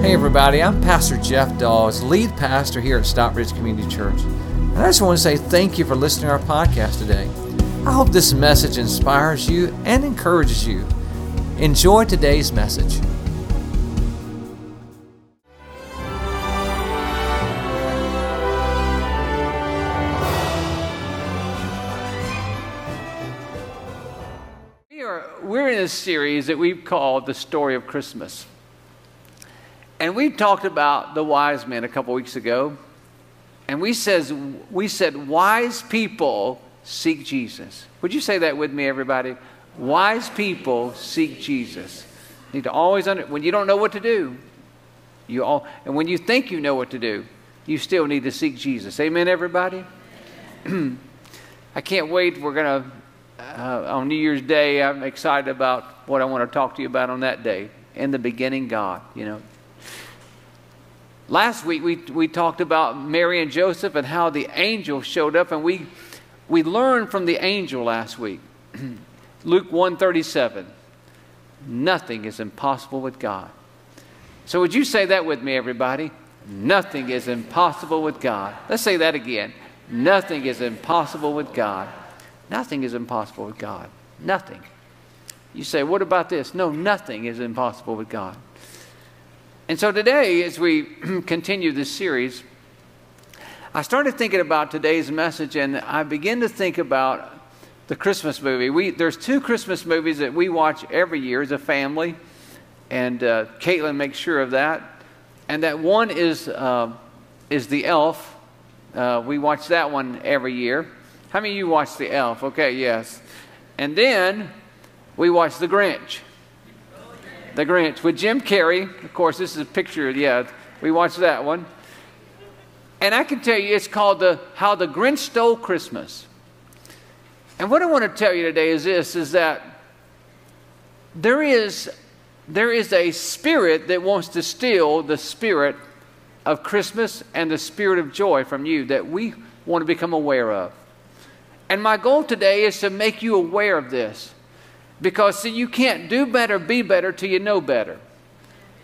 Hey, everybody, I'm Pastor Jeff Dawes, lead pastor here at Stockbridge Community Church. And I just want to say thank you for listening to our podcast today. I hope this message inspires you and encourages you. Enjoy today's message. We are, we're in a series that we've called The Story of Christmas. And we talked about the wise men a couple weeks ago. And we, says, we said, wise people seek Jesus. Would you say that with me, everybody? Wise people seek Jesus. You need to always under, when you don't know what to do, you all, and when you think you know what to do, you still need to seek Jesus. Amen, everybody? I can't wait. We're going to uh, on New Year's Day, I'm excited about what I want to talk to you about on that day. In the beginning, God, you know. Last week, we, we talked about Mary and Joseph and how the angel showed up, and we, we learned from the angel last week. Luke 137 Nothing is impossible with God. So, would you say that with me, everybody? Nothing is impossible with God. Let's say that again. Nothing is impossible with God. Nothing is impossible with God. Nothing. You say, what about this? No, nothing is impossible with God. And so today, as we continue this series, I started thinking about today's message and I began to think about the Christmas movie. We, there's two Christmas movies that we watch every year as a family, and uh, Caitlin makes sure of that. And that one is, uh, is The Elf. Uh, we watch that one every year. How many of you watch The Elf? Okay, yes. And then we watch The Grinch. The Grinch with Jim Carrey. Of course, this is a picture, yeah. Uh, we watched that one. And I can tell you, it's called the How the Grinch Stole Christmas. And what I want to tell you today is this is that there is there is a spirit that wants to steal the spirit of Christmas and the spirit of joy from you that we want to become aware of. And my goal today is to make you aware of this. Because, see, you can't do better, be better till you know better.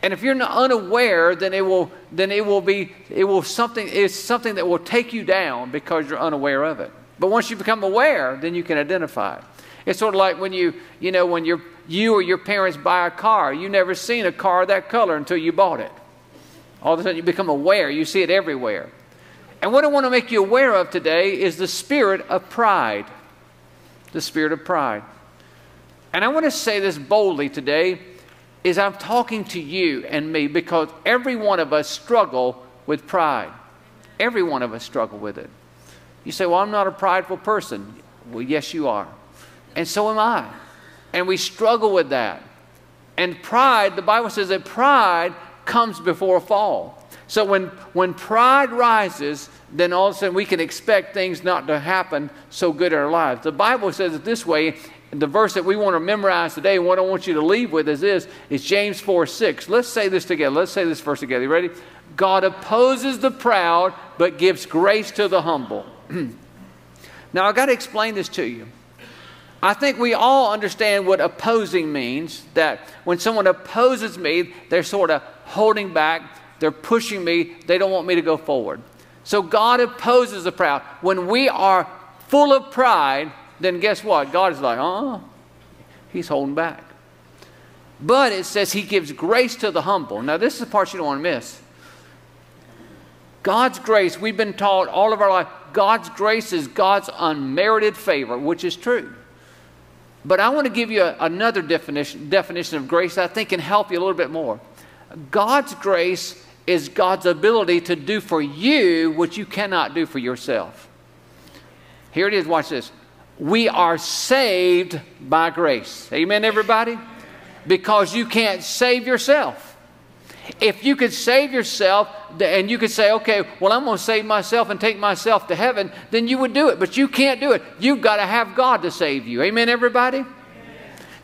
And if you're not unaware, then it will, then it will be, it will something, it's something that will take you down because you're unaware of it. But once you become aware, then you can identify it. It's sort of like when you, you know, when you're you or your parents buy a car, you never seen a car that color until you bought it. All of a sudden you become aware, you see it everywhere. And what I want to make you aware of today is the spirit of pride. The spirit of pride. And I want to say this boldly today is I'm talking to you and me because every one of us struggle with pride. Every one of us struggle with it. You say, "Well, I'm not a prideful person." Well, yes you are. And so am I. And we struggle with that. And pride, the Bible says that pride comes before a fall. So when, when pride rises, then all of a sudden we can expect things not to happen so good in our lives. The Bible says it this way. The verse that we want to memorize today, what I want you to leave with is this, is James 4 6. Let's say this together. Let's say this verse together. You ready? God opposes the proud, but gives grace to the humble. now, I've got to explain this to you. I think we all understand what opposing means that when someone opposes me, they're sort of holding back, they're pushing me, they don't want me to go forward. So God opposes the proud. When we are full of pride, then guess what? God is like, oh, he's holding back. But it says he gives grace to the humble. Now, this is the part you don't want to miss. God's grace, we've been taught all of our life, God's grace is God's unmerited favor, which is true. But I want to give you a, another definition, definition of grace that I think can help you a little bit more. God's grace is God's ability to do for you what you cannot do for yourself. Here it is, watch this. We are saved by grace. Amen, everybody? Because you can't save yourself. If you could save yourself and you could say, okay, well, I'm going to save myself and take myself to heaven, then you would do it. But you can't do it. You've got to have God to save you. Amen, everybody?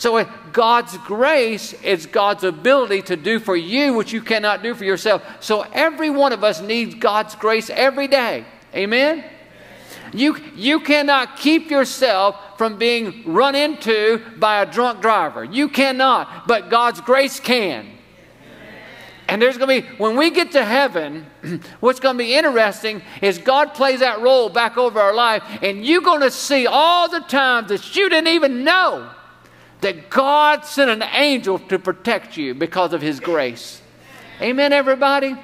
So uh, God's grace is God's ability to do for you what you cannot do for yourself. So every one of us needs God's grace every day. Amen? You, you cannot keep yourself from being run into by a drunk driver. You cannot, but God's grace can. And there's going to be, when we get to heaven, what's going to be interesting is God plays that role back over our life, and you're going to see all the times that you didn't even know that God sent an angel to protect you because of His grace. Amen, everybody?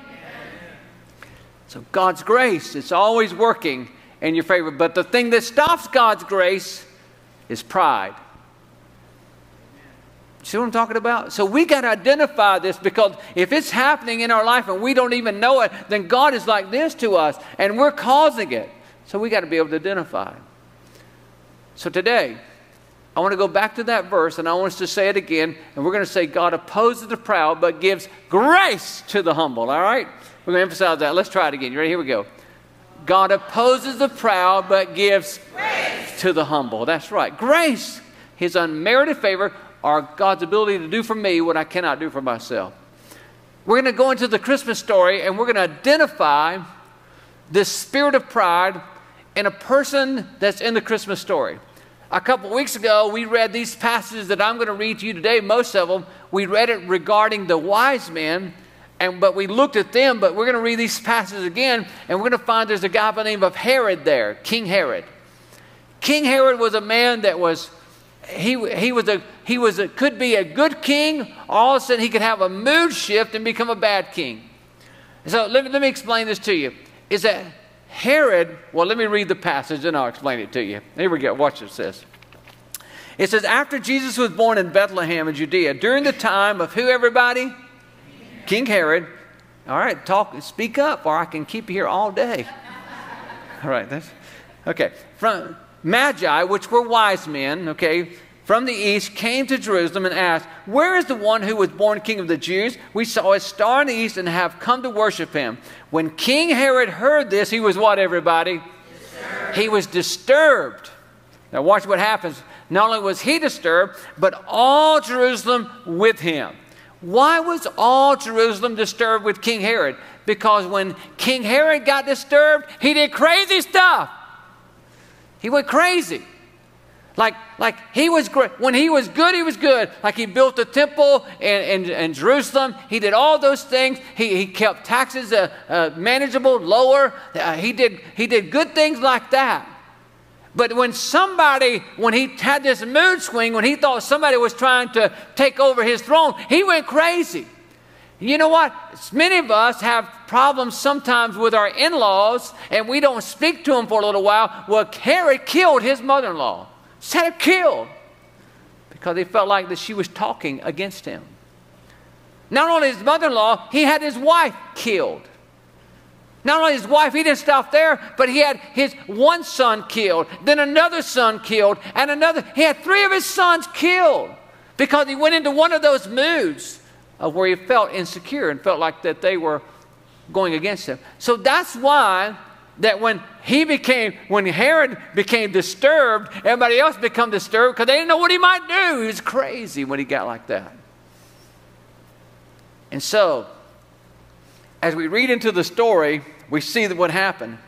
So, God's grace, it's always working in your favor. But the thing that stops God's grace is pride. See what I'm talking about? So we got to identify this because if it's happening in our life and we don't even know it, then God is like this to us and we're causing it. So we got to be able to identify. So today, I want to go back to that verse and I want us to say it again. And we're going to say, God opposes the proud but gives grace to the humble. All right? We're going to emphasize that. Let's try it again. You ready? Here we go. God opposes the proud but gives grace to the humble. That's right. Grace, his unmerited favor, are God's ability to do for me what I cannot do for myself. We're going to go into the Christmas story and we're going to identify this spirit of pride in a person that's in the Christmas story. A couple weeks ago, we read these passages that I'm going to read to you today, most of them. We read it regarding the wise men, and, but we looked at them, but we're going to read these passages again, and we're going to find there's a guy by the name of Herod there, King Herod. King Herod was a man that was he, he was a he was a, could be a good king all of a sudden he could have a mood shift and become a bad king. So let me, let me explain this to you. Is that herod well let me read the passage and i'll explain it to you. Here we go watch what it says. It says after jesus was born in bethlehem in judea during the time of who everybody king herod all right talk speak up or i can keep you here all day all right that's okay from Magi, which were wise men, okay, from the east came to Jerusalem and asked, Where is the one who was born king of the Jews? We saw a star in the east and have come to worship him. When King Herod heard this, he was what, everybody? Disturbed. He was disturbed. Now, watch what happens. Not only was he disturbed, but all Jerusalem with him. Why was all Jerusalem disturbed with King Herod? Because when King Herod got disturbed, he did crazy stuff. He went crazy. Like, like he was great. When he was good, he was good. Like he built the temple in, in, in Jerusalem. He did all those things. He, he kept taxes uh, uh, manageable, lower. Uh, he, did, he did good things like that. But when somebody, when he had this mood swing, when he thought somebody was trying to take over his throne, he went crazy. You know what? Many of us have problems sometimes with our in laws and we don't speak to them for a little while. Well, Herod killed his mother in law, said her killed because he felt like that she was talking against him. Not only his mother in law, he had his wife killed. Not only his wife, he didn't stop there, but he had his one son killed, then another son killed, and another. He had three of his sons killed because he went into one of those moods of where he felt insecure and felt like that they were going against him. So that's why that when he became, when Herod became disturbed, everybody else become disturbed because they didn't know what he might do. He was crazy when he got like that. And so, as we read into the story, we see that what happened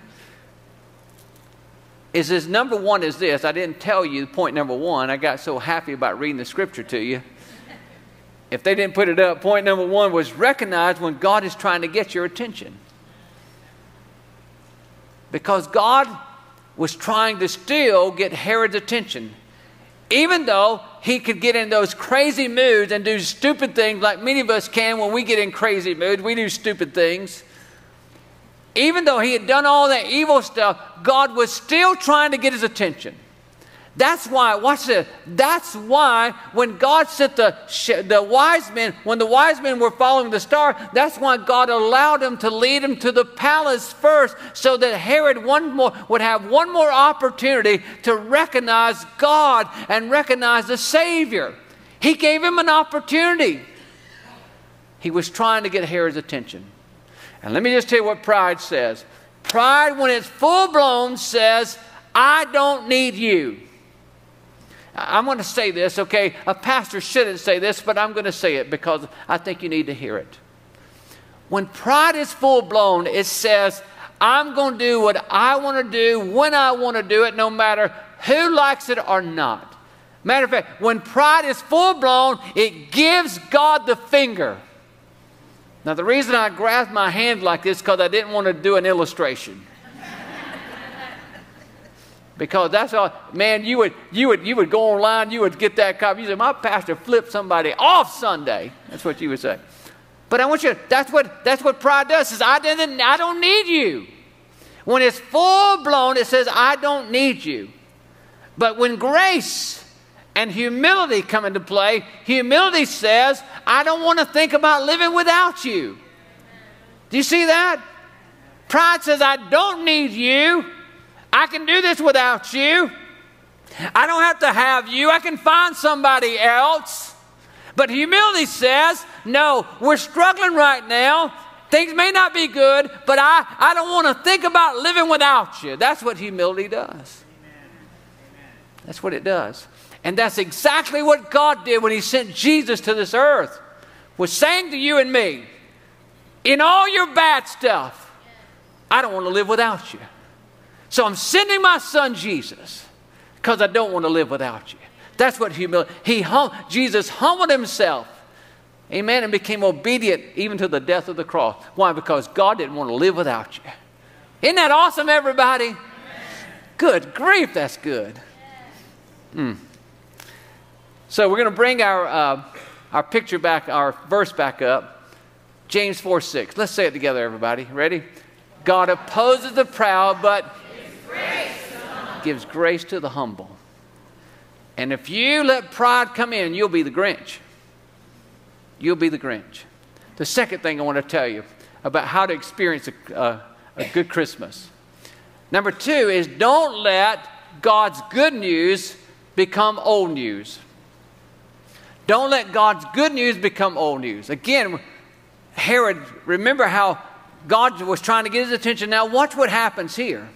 is this number one is this. I didn't tell you point number one. I got so happy about reading the scripture to you if they didn't put it up, point number one was recognize when God is trying to get your attention. Because God was trying to still get Herod's attention. Even though he could get in those crazy moods and do stupid things like many of us can when we get in crazy moods, we do stupid things. Even though he had done all that evil stuff, God was still trying to get his attention. That's why, watch this. That's why when God sent the, the wise men, when the wise men were following the star, that's why God allowed them to lead them to the palace first so that Herod one more, would have one more opportunity to recognize God and recognize the Savior. He gave him an opportunity. He was trying to get Herod's attention. And let me just tell you what pride says. Pride, when it's full blown, says, I don't need you. I'm going to say this, okay? A pastor shouldn't say this, but I'm going to say it because I think you need to hear it. When pride is full blown, it says, I'm going to do what I want to do when I want to do it, no matter who likes it or not. Matter of fact, when pride is full blown, it gives God the finger. Now, the reason I grasped my hand like this because I didn't want to do an illustration. because that's all, man, you would, you, would, you would go online, you would get that copy. You say, My pastor flipped somebody off Sunday. That's what you would say. But I want you, that's what, that's what pride does, is I, didn't, I don't need you. When it's full blown, it says, I don't need you. But when grace and humility come into play, humility says, I don't want to think about living without you. Do you see that? Pride says, I don't need you. I can do this without you. I don't have to have you. I can find somebody else. But humility says, no, we're struggling right now. Things may not be good, but I, I don't want to think about living without you. That's what humility does. That's what it does. And that's exactly what God did when He sent Jesus to this earth. Was saying to you and me, in all your bad stuff, I don't want to live without you. So I'm sending my son Jesus because I don't want to live without you. That's what humility. He hum, Jesus humbled himself, amen, and became obedient even to the death of the cross. Why? Because God didn't want to live without you. Isn't that awesome, everybody? Good grief, that's good. Mm. So we're going to bring our, uh, our picture back, our verse back up. James 4 6. Let's say it together, everybody. Ready? God opposes the proud, but gives grace to the humble. And if you let pride come in, you'll be the Grinch. You'll be the Grinch. The second thing I want to tell you about how to experience a, a good Christmas. Number two is don't let God's good news become old news. Don't let God's good news become old news. Again, Herod, remember how God was trying to get his attention. Now, watch what happens here.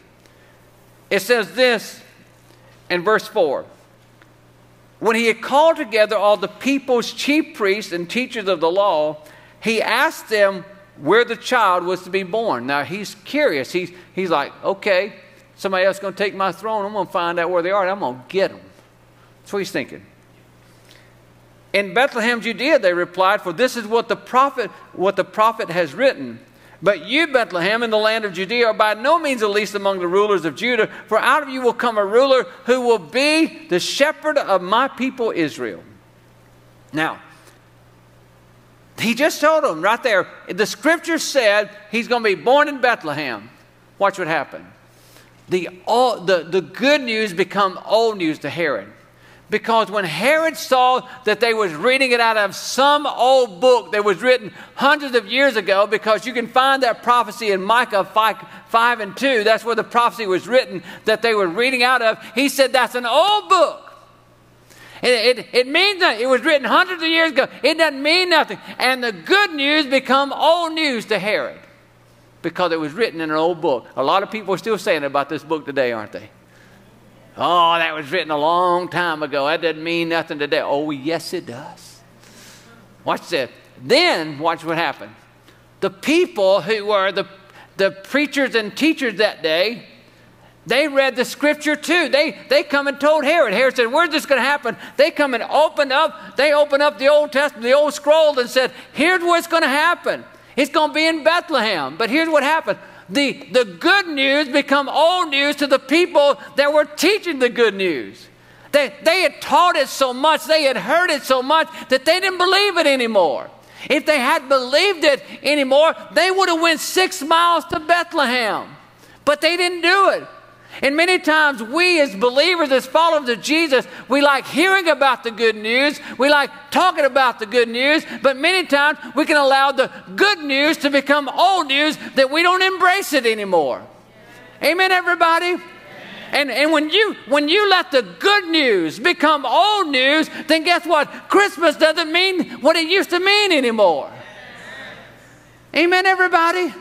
It says this in verse 4 When he had called together all the people's chief priests and teachers of the law, he asked them where the child was to be born. Now, he's curious. He's, he's like, okay, somebody else going to take my throne. I'm going to find out where they are, and I'm going to get them. That's what he's thinking. In Bethlehem, Judea, they replied, for this is what the prophet, what the prophet has written. But you, Bethlehem, in the land of Judea, are by no means the least among the rulers of Judah, for out of you will come a ruler who will be the shepherd of my people Israel. Now, he just told them right there, the scripture said he's going to be born in Bethlehem. Watch what happened. The, all, the, the good news become old news to Herod because when Herod saw that they was reading it out of some old book that was written hundreds of years ago, because you can find that prophecy in Micah 5, 5 and 2, that's where the prophecy was written that they were reading out of, he said that's an old book. It, it, it means that it was written hundreds of years ago. It doesn't mean nothing. And the good news become old news to Herod because it was written in an old book. A lot of people are still saying about this book today, aren't they? Oh, that was written a long time ago. That doesn't mean nothing today. Oh, yes, it does. Watch this. Then, watch what happened. The people who were the, the preachers and teachers that day, they read the scripture too. They, they come and told Herod. Herod said, Where's this going to happen? They come and opened up, they opened up the Old Testament, the old scroll, and said, Here's what's going to happen. It's going to be in Bethlehem. But here's what happened the, the good news become old news to the people that were teaching the good news. They, they had taught it so much, they had heard it so much that they didn't believe it anymore. If they had believed it anymore, they would have went six miles to Bethlehem. But they didn't do it. And many times we as believers, as followers of Jesus, we like hearing about the good news. We like talking about the good news. But many times we can allow the good news to become old news that we don't embrace it anymore. Amen, everybody? And, and when, you, when you let the good news become old news, then guess what? Christmas doesn't mean what it used to mean anymore. Amen, everybody?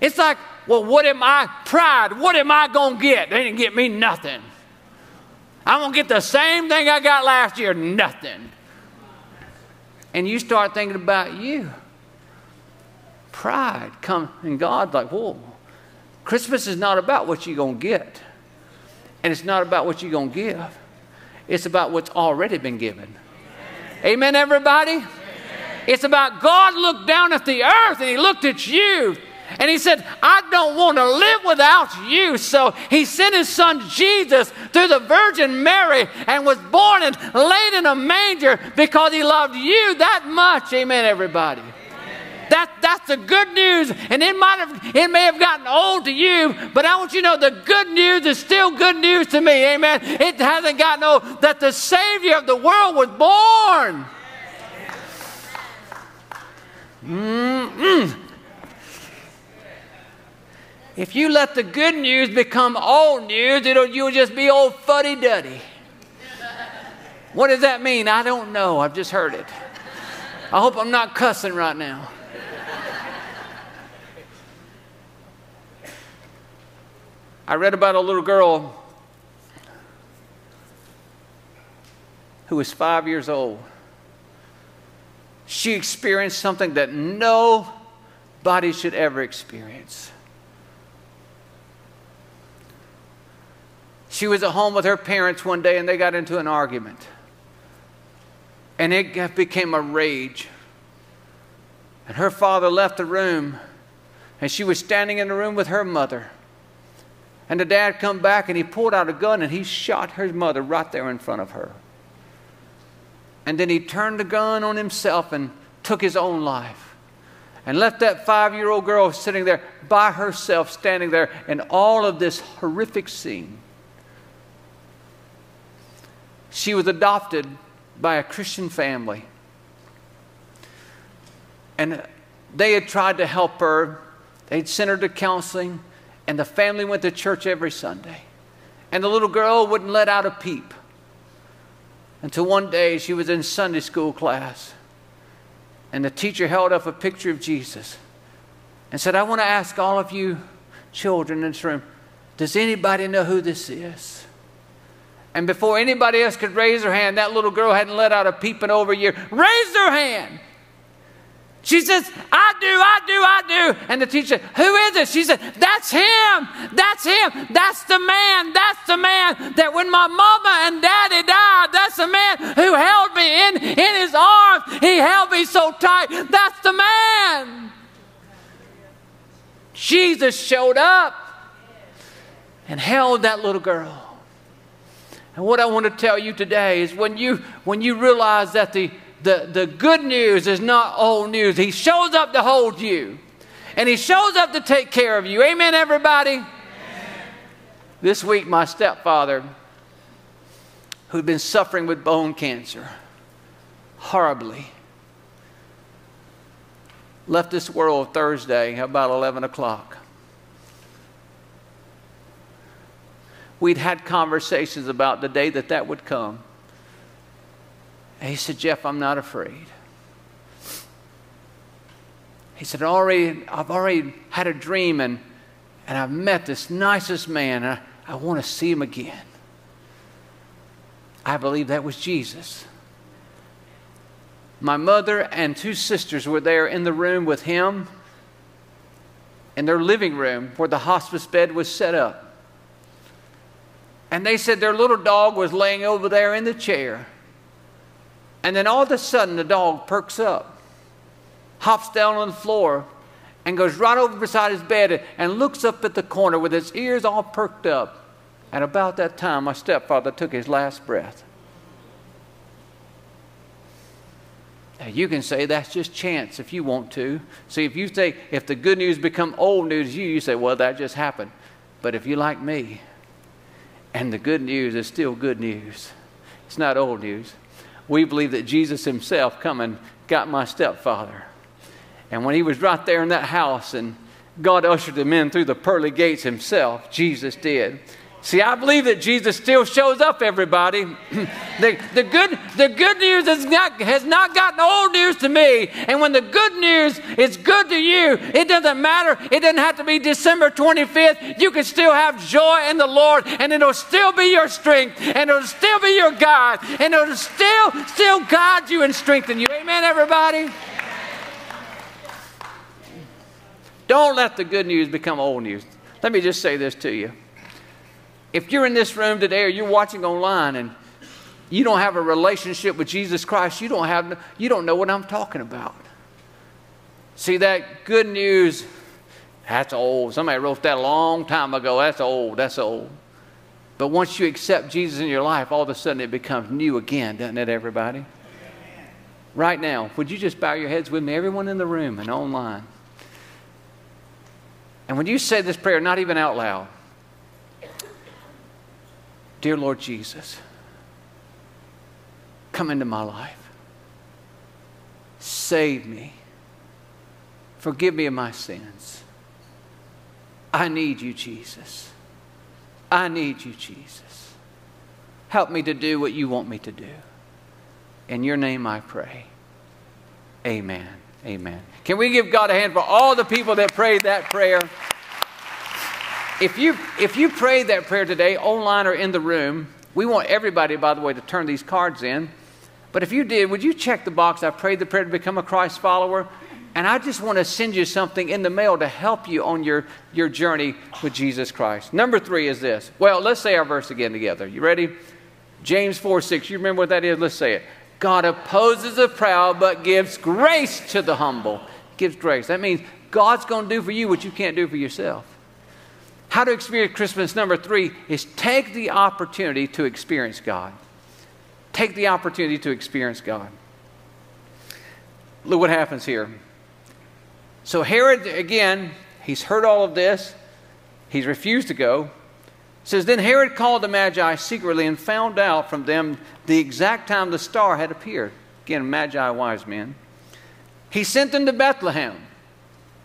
It's like well, what am I? Pride, what am I going to get? They didn't get me nothing. I'm going to get the same thing I got last year, nothing. And you start thinking about you. Pride come, and God's like, whoa. Christmas is not about what you're going to get, and it's not about what you're going to give. It's about what's already been given. Amen, everybody? It's about God looked down at the earth and He looked at you. And he said, I don't want to live without you. So he sent his son Jesus through the Virgin Mary and was born and laid in a manger because he loved you that much. Amen, everybody. That, that's the good news. And it might have, it may have gotten old to you, but I want you to know the good news is still good news to me. Amen. It hasn't gotten old that the Savior of the world was born. Mm-mm. If you let the good news become old news, it'll, you'll just be old fuddy duddy. What does that mean? I don't know. I've just heard it. I hope I'm not cussing right now. I read about a little girl who was five years old. She experienced something that nobody should ever experience. She was at home with her parents one day and they got into an argument. And it became a rage. And her father left the room and she was standing in the room with her mother. And the dad come back and he pulled out a gun and he shot her mother right there in front of her. And then he turned the gun on himself and took his own life. And left that five year old girl sitting there by herself, standing there in all of this horrific scene. She was adopted by a Christian family. And they had tried to help her. They'd sent her to counseling. And the family went to church every Sunday. And the little girl wouldn't let out a peep until one day she was in Sunday school class. And the teacher held up a picture of Jesus and said, I want to ask all of you children in this room, does anybody know who this is? And before anybody else could raise her hand, that little girl hadn't let out a peep in over a year. Raise her hand. She says, I do, I do, I do. And the teacher, who is it? She said, That's him. That's him. That's the man. That's the man that when my mama and daddy died, that's the man who held me in, in his arms. He held me so tight. That's the man. Jesus showed up and held that little girl. And what I want to tell you today is when you when you realize that the the, the good news is not old news. He shows up to hold you, and He shows up to take care of you. Amen, everybody? Amen. This week, my stepfather, who'd been suffering with bone cancer horribly, left this world Thursday about 11 o'clock. We'd had conversations about the day that that would come. And he said, Jeff, I'm not afraid. He said, already, I've already had a dream and, and I've met this nicest man and I, I want to see him again. I believe that was Jesus. My mother and two sisters were there in the room with him in their living room where the hospice bed was set up. And they said their little dog was laying over there in the chair. And then all of a sudden, the dog perks up, hops down on the floor, and goes right over beside his bed and looks up at the corner with his ears all perked up. And about that time, my stepfather took his last breath. Now, you can say that's just chance if you want to. See, if you say, if the good news become old news you, you say, well, that just happened. But if you like me, and the good news is still good news, it's not old news we believe that Jesus himself come and got my stepfather. And when he was right there in that house and God ushered him in through the pearly gates himself, Jesus did. See, I believe that Jesus still shows up, everybody. the, the, good, the good news has not, has not gotten old news to me. And when the good news is good to you, it doesn't matter. It doesn't have to be December 25th. You can still have joy in the Lord, and it'll still be your strength, and it'll still be your God, and it'll still, still guide you and strengthen you. Amen, everybody? Don't let the good news become old news. Let me just say this to you if you're in this room today or you're watching online and you don't have a relationship with Jesus Christ, you don't, have, you don't know what I'm talking about. See, that good news, that's old. Somebody wrote that a long time ago. That's old. That's old. But once you accept Jesus in your life, all of a sudden it becomes new again, doesn't it, everybody? Right now, would you just bow your heads with me, everyone in the room and online? And when you say this prayer, not even out loud, Dear Lord Jesus, come into my life. Save me. Forgive me of my sins. I need you, Jesus. I need you, Jesus. Help me to do what you want me to do. In your name I pray. Amen. Amen. Can we give God a hand for all the people that prayed that prayer? If you, if you prayed that prayer today, online or in the room, we want everybody, by the way, to turn these cards in. But if you did, would you check the box? I prayed the prayer to become a Christ follower. And I just want to send you something in the mail to help you on your, your journey with Jesus Christ. Number three is this. Well, let's say our verse again together. You ready? James 4 6. You remember what that is? Let's say it. God opposes the proud, but gives grace to the humble. Gives grace. That means God's going to do for you what you can't do for yourself. How to experience Christmas, number three, is take the opportunity to experience God. Take the opportunity to experience God. Look what happens here. So, Herod, again, he's heard all of this, he's refused to go. It says, Then Herod called the Magi secretly and found out from them the exact time the star had appeared. Again, Magi, wise men. He sent them to Bethlehem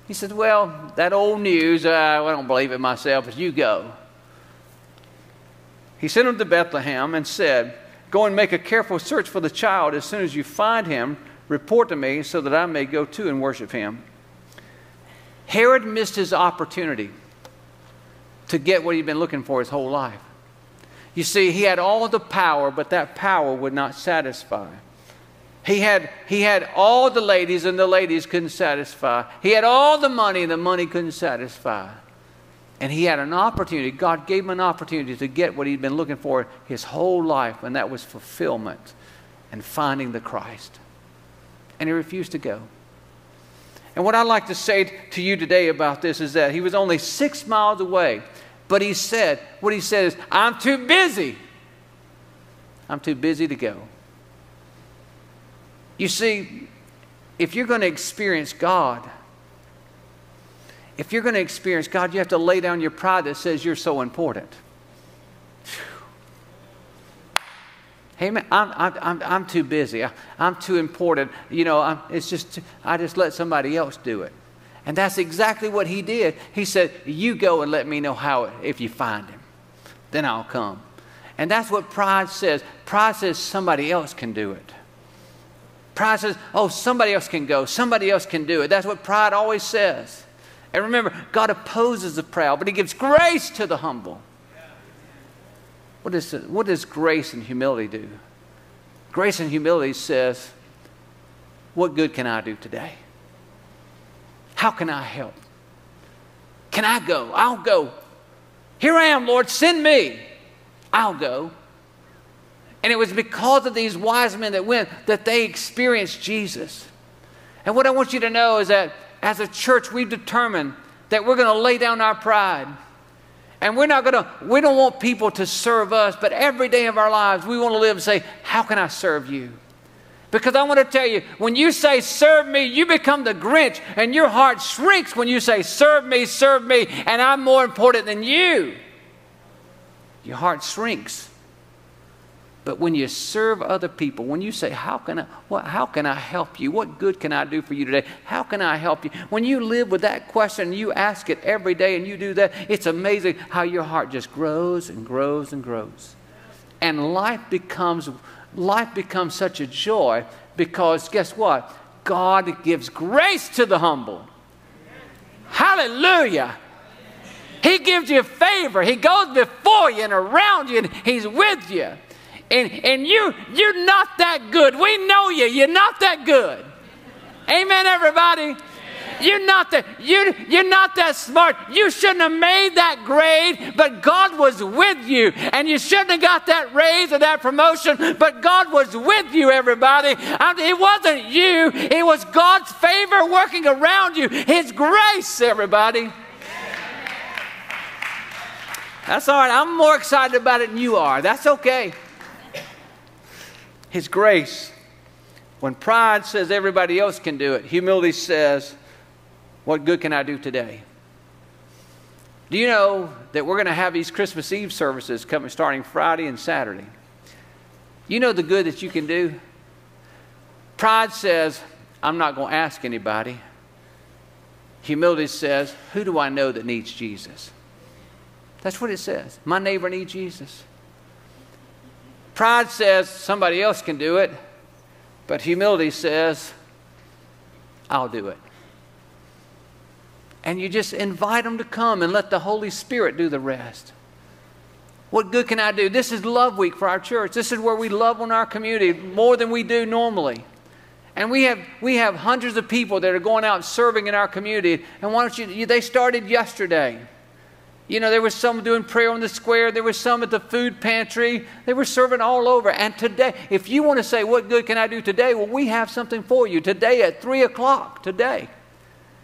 he said, Well, that old news, uh, I don't believe it myself, but you go. He sent him to Bethlehem and said, Go and make a careful search for the child. As soon as you find him, report to me so that I may go too and worship him. Herod missed his opportunity to get what he'd been looking for his whole life. You see, he had all the power, but that power would not satisfy. He had, he had all the ladies, and the ladies couldn't satisfy. He had all the money, and the money couldn't satisfy. And he had an opportunity. God gave him an opportunity to get what he'd been looking for his whole life, and that was fulfillment and finding the Christ. And he refused to go. And what I'd like to say to you today about this is that he was only six miles away, but he said, what he said is, I'm too busy. I'm too busy to go. You see, if you're going to experience God, if you're going to experience God, you have to lay down your pride that says you're so important. Hey man, I'm, I'm, I'm too busy. I, am too important. You know, I'm, it's just, I just let somebody else do it. And that's exactly what he did. He said, You go and let me know how, if you find him. Then I'll come. And that's what pride says. Pride says somebody else can do it. Pride says, oh, somebody else can go, somebody else can do it. That's what pride always says. And remember, God opposes the proud, but He gives grace to the humble. What, is, what does grace and humility do? Grace and humility says, What good can I do today? How can I help? Can I go? I'll go. Here I am, Lord, send me. I'll go. And it was because of these wise men that went that they experienced Jesus. And what I want you to know is that as a church, we've determined that we're going to lay down our pride. And we're not going to, we don't want people to serve us, but every day of our lives, we want to live and say, How can I serve you? Because I want to tell you, when you say, Serve me, you become the Grinch, and your heart shrinks when you say, Serve me, serve me, and I'm more important than you. Your heart shrinks. But when you serve other people, when you say, how can, I, what, how can I help you? What good can I do for you today? How can I help you? When you live with that question, you ask it every day and you do that, it's amazing how your heart just grows and grows and grows. And life becomes, life becomes such a joy because guess what? God gives grace to the humble. Hallelujah. He gives you favor. He goes before you and around you and He's with you and, and you, you're not that good. We know you. You're not that good. Amen, everybody. You're not that, you, you're not that smart. You shouldn't have made that grade, but God was with you. And you shouldn't have got that raise or that promotion, but God was with you, everybody. And it wasn't you, it was God's favor working around you, His grace, everybody. That's all right. I'm more excited about it than you are. That's okay. His grace. When pride says everybody else can do it, humility says, What good can I do today? Do you know that we're going to have these Christmas Eve services coming starting Friday and Saturday? You know the good that you can do? Pride says, I'm not going to ask anybody. Humility says, Who do I know that needs Jesus? That's what it says. My neighbor needs Jesus. Pride says somebody else can do it, but humility says, I'll do it. And you just invite them to come and let the Holy Spirit do the rest. What good can I do? This is Love Week for our church. This is where we love on our community more than we do normally. And we have, we have hundreds of people that are going out serving in our community. And why don't you, they started yesterday. You know, there was some doing prayer on the square. There was some at the food pantry. They were serving all over. And today, if you want to say, what good can I do today? Well, we have something for you. Today at 3 o'clock, today.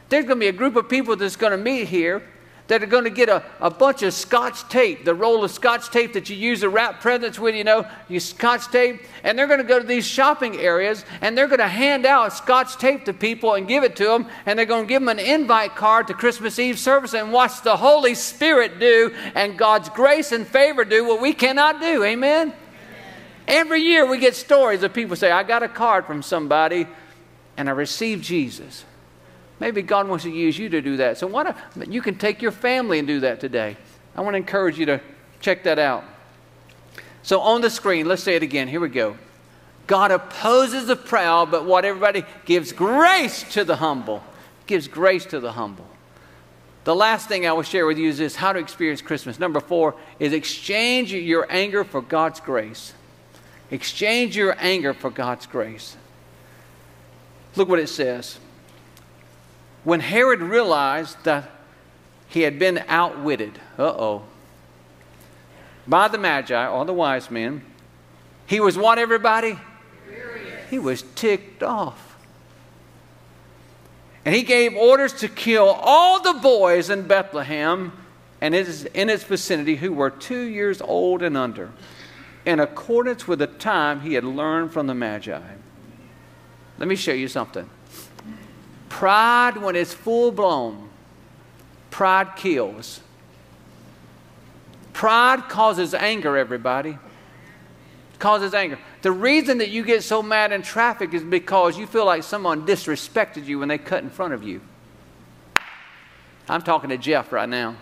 There's going to be a group of people that's going to meet here that are going to get a, a bunch of scotch tape, the roll of scotch tape that you use to wrap presents with, you know, you scotch tape, and they're going to go to these shopping areas and they're going to hand out scotch tape to people and give it to them, and they're going to give them an invite card to Christmas Eve service and watch the Holy Spirit do and God's grace and favor do what we cannot do. Amen? Amen. Every year we get stories of people say, I got a card from somebody and I received Jesus. Maybe God wants to use you to do that. So why not, you can take your family and do that today. I want to encourage you to check that out. So on the screen, let's say it again. Here we go. God opposes the proud, but what everybody gives grace to the humble. Gives grace to the humble. The last thing I will share with you is this how to experience Christmas. Number four is exchange your anger for God's grace. Exchange your anger for God's grace. Look what it says. When Herod realized that he had been outwitted, uh oh, by the Magi or the wise men, he was what, everybody? Furious. He was ticked off. And he gave orders to kill all the boys in Bethlehem and in its vicinity who were two years old and under, in accordance with the time he had learned from the Magi. Let me show you something. Pride, when it's full blown, pride kills. Pride causes anger, everybody. Causes anger. The reason that you get so mad in traffic is because you feel like someone disrespected you when they cut in front of you. I'm talking to Jeff right now.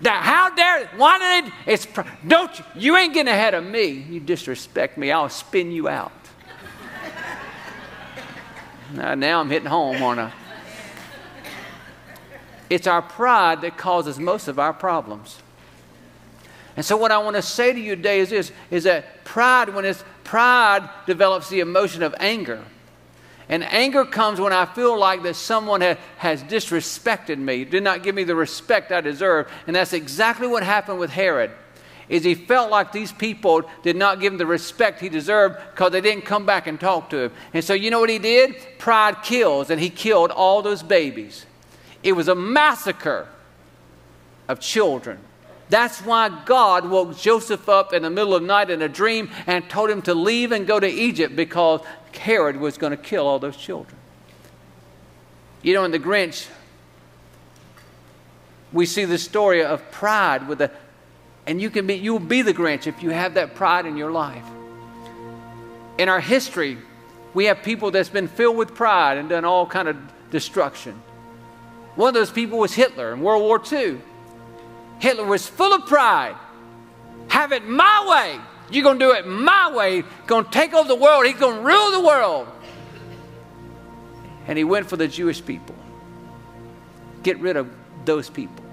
Now, how dare? Why did they? It's don't you? You ain't getting ahead of me. You disrespect me. I'll spin you out. Now, now I'm hitting home on a. It's our pride that causes most of our problems. And so, what I want to say to you today is this: is that pride, when it's pride, develops the emotion of anger. And anger comes when I feel like that someone ha- has disrespected me, did not give me the respect I deserve. And that's exactly what happened with Herod is he felt like these people did not give him the respect he deserved because they didn't come back and talk to him. And so you know what he did? Pride kills, and he killed all those babies. It was a massacre of children. That's why God woke Joseph up in the middle of the night in a dream and told him to leave and go to Egypt because Herod was going to kill all those children. You know, in the Grinch, we see the story of pride with the and you can be you'll be the Grinch if you have that pride in your life. In our history, we have people that's been filled with pride and done all kind of destruction. One of those people was Hitler in World War II. Hitler was full of pride. Have it my way. You're going to do it my way. Going to take over the world. He's going to rule the world. And he went for the Jewish people. Get rid of those people.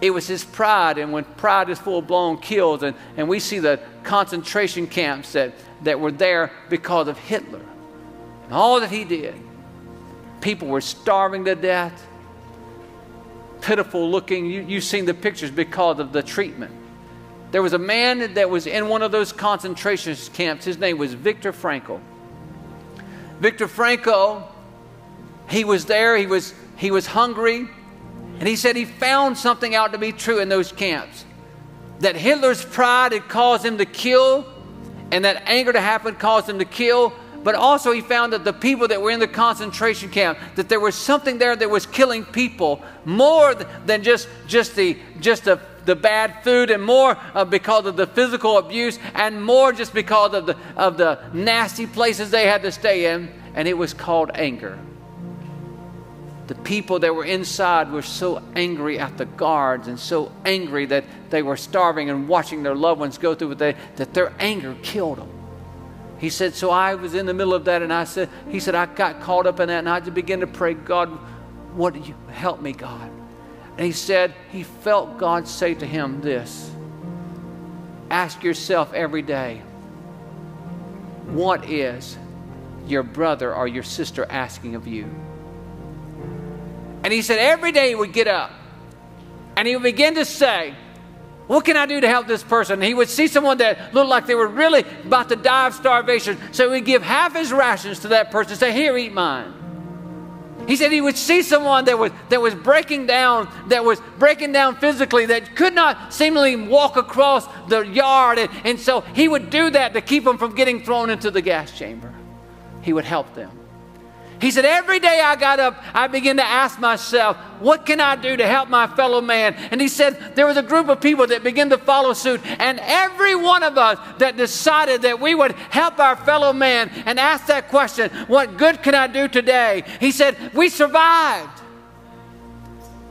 It was his pride, and when pride is full blown, kills. And, and we see the concentration camps that, that were there because of Hitler. and all that he did. People were starving to death, pitiful looking. You, you've seen the pictures because of the treatment. There was a man that was in one of those concentration camps. His name was Viktor Frankl. Viktor Frankl, he was there, he was, he was hungry, and he said he found something out to be true in those camps. That Hitler's pride had caused him to kill, and that anger to happen caused him to kill, but also he found that the people that were in the concentration camp that there was something there that was killing people more than just just the just the the bad food and more uh, because of the physical abuse and more just because of the of the nasty places they had to stay in. And it was called anger the people that were inside were so angry at the guards and so angry that they were starving and watching their loved ones go through it that their anger killed them he said, So I was in the middle of that, and I said, He said, I got caught up in that, and I just began to pray, God, what do you help me, God? And he said, He felt God say to him this Ask yourself every day, what is your brother or your sister asking of you? And he said, every day he would get up and he would begin to say, what can I do to help this person? he would see someone that looked like they were really about to die of starvation. So he would give half his rations to that person and say, Here, eat mine. He said he would see someone that was, that was breaking down, that was breaking down physically, that could not seemingly walk across the yard. And, and so he would do that to keep them from getting thrown into the gas chamber. He would help them. He said, Every day I got up, I began to ask myself, What can I do to help my fellow man? And he said, There was a group of people that began to follow suit. And every one of us that decided that we would help our fellow man and ask that question, What good can I do today? He said, We survived.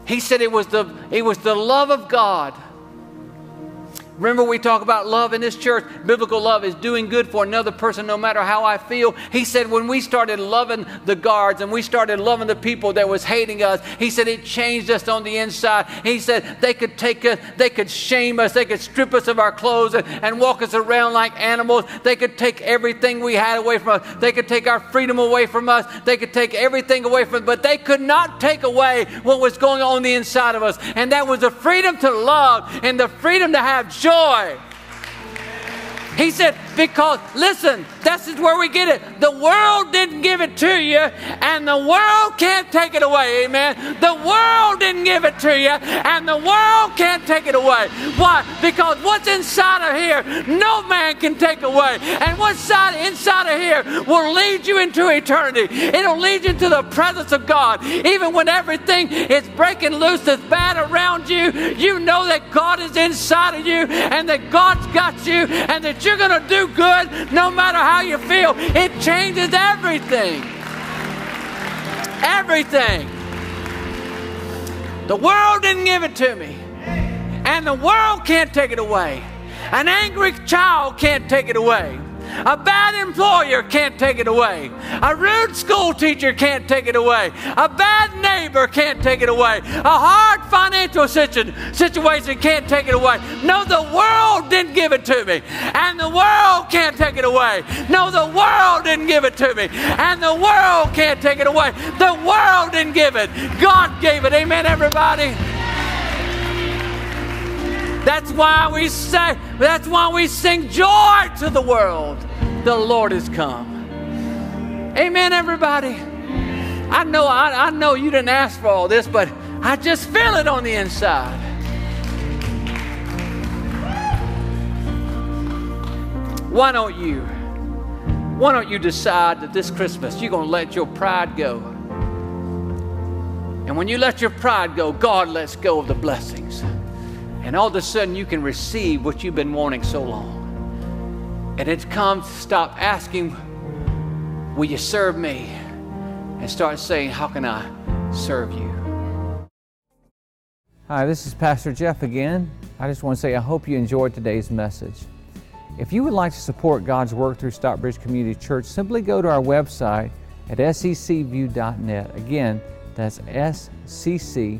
He said it was the, it was the love of God Remember, we talk about love in this church. Biblical love is doing good for another person no matter how I feel. He said, when we started loving the guards and we started loving the people that was hating us, he said it changed us on the inside. He said they could take us, they could shame us, they could strip us of our clothes and, and walk us around like animals. They could take everything we had away from us. They could take our freedom away from us. They could take everything away from us, but they could not take away what was going on, the inside of us. And that was the freedom to love and the freedom to have joy joy. He said, because, listen, this is where we get it. The world didn't give it to you, and the world can't take it away. Amen. The world didn't give it to you, and the world can't take it away. Why? Because what's inside of here, no man can take away. And what's inside of here will lead you into eternity. It'll lead you to the presence of God. Even when everything is breaking loose that's bad around you, you know that God is inside of you, and that God's got you, and that you're going to do good no matter how you feel. It changes everything. Everything. The world didn't give it to me, and the world can't take it away. An angry child can't take it away. A bad employer can't take it away. A rude school teacher can't take it away. A bad neighbor can't take it away. A hard financial situation can't take it away. No, the world didn't give it to me. And the world can't take it away. No, the world didn't give it to me. And the world can't take it away. The world didn't give it. God gave it. Amen, everybody. That's why we say, that's why we sing joy to the world. The Lord has come. Amen, everybody. I know, I, I know you didn't ask for all this, but I just feel it on the inside. Why don't you? Why don't you decide that this Christmas you're going to let your pride go? And when you let your pride go, God lets go of the blessings. And all of a sudden, you can receive what you've been wanting so long. And it's come to stop asking, Will you serve me? And start saying, How can I serve you? Hi, this is Pastor Jeff again. I just want to say I hope you enjoyed today's message. If you would like to support God's work through Stockbridge Community Church, simply go to our website at sccview.net. Again, that's sccview.net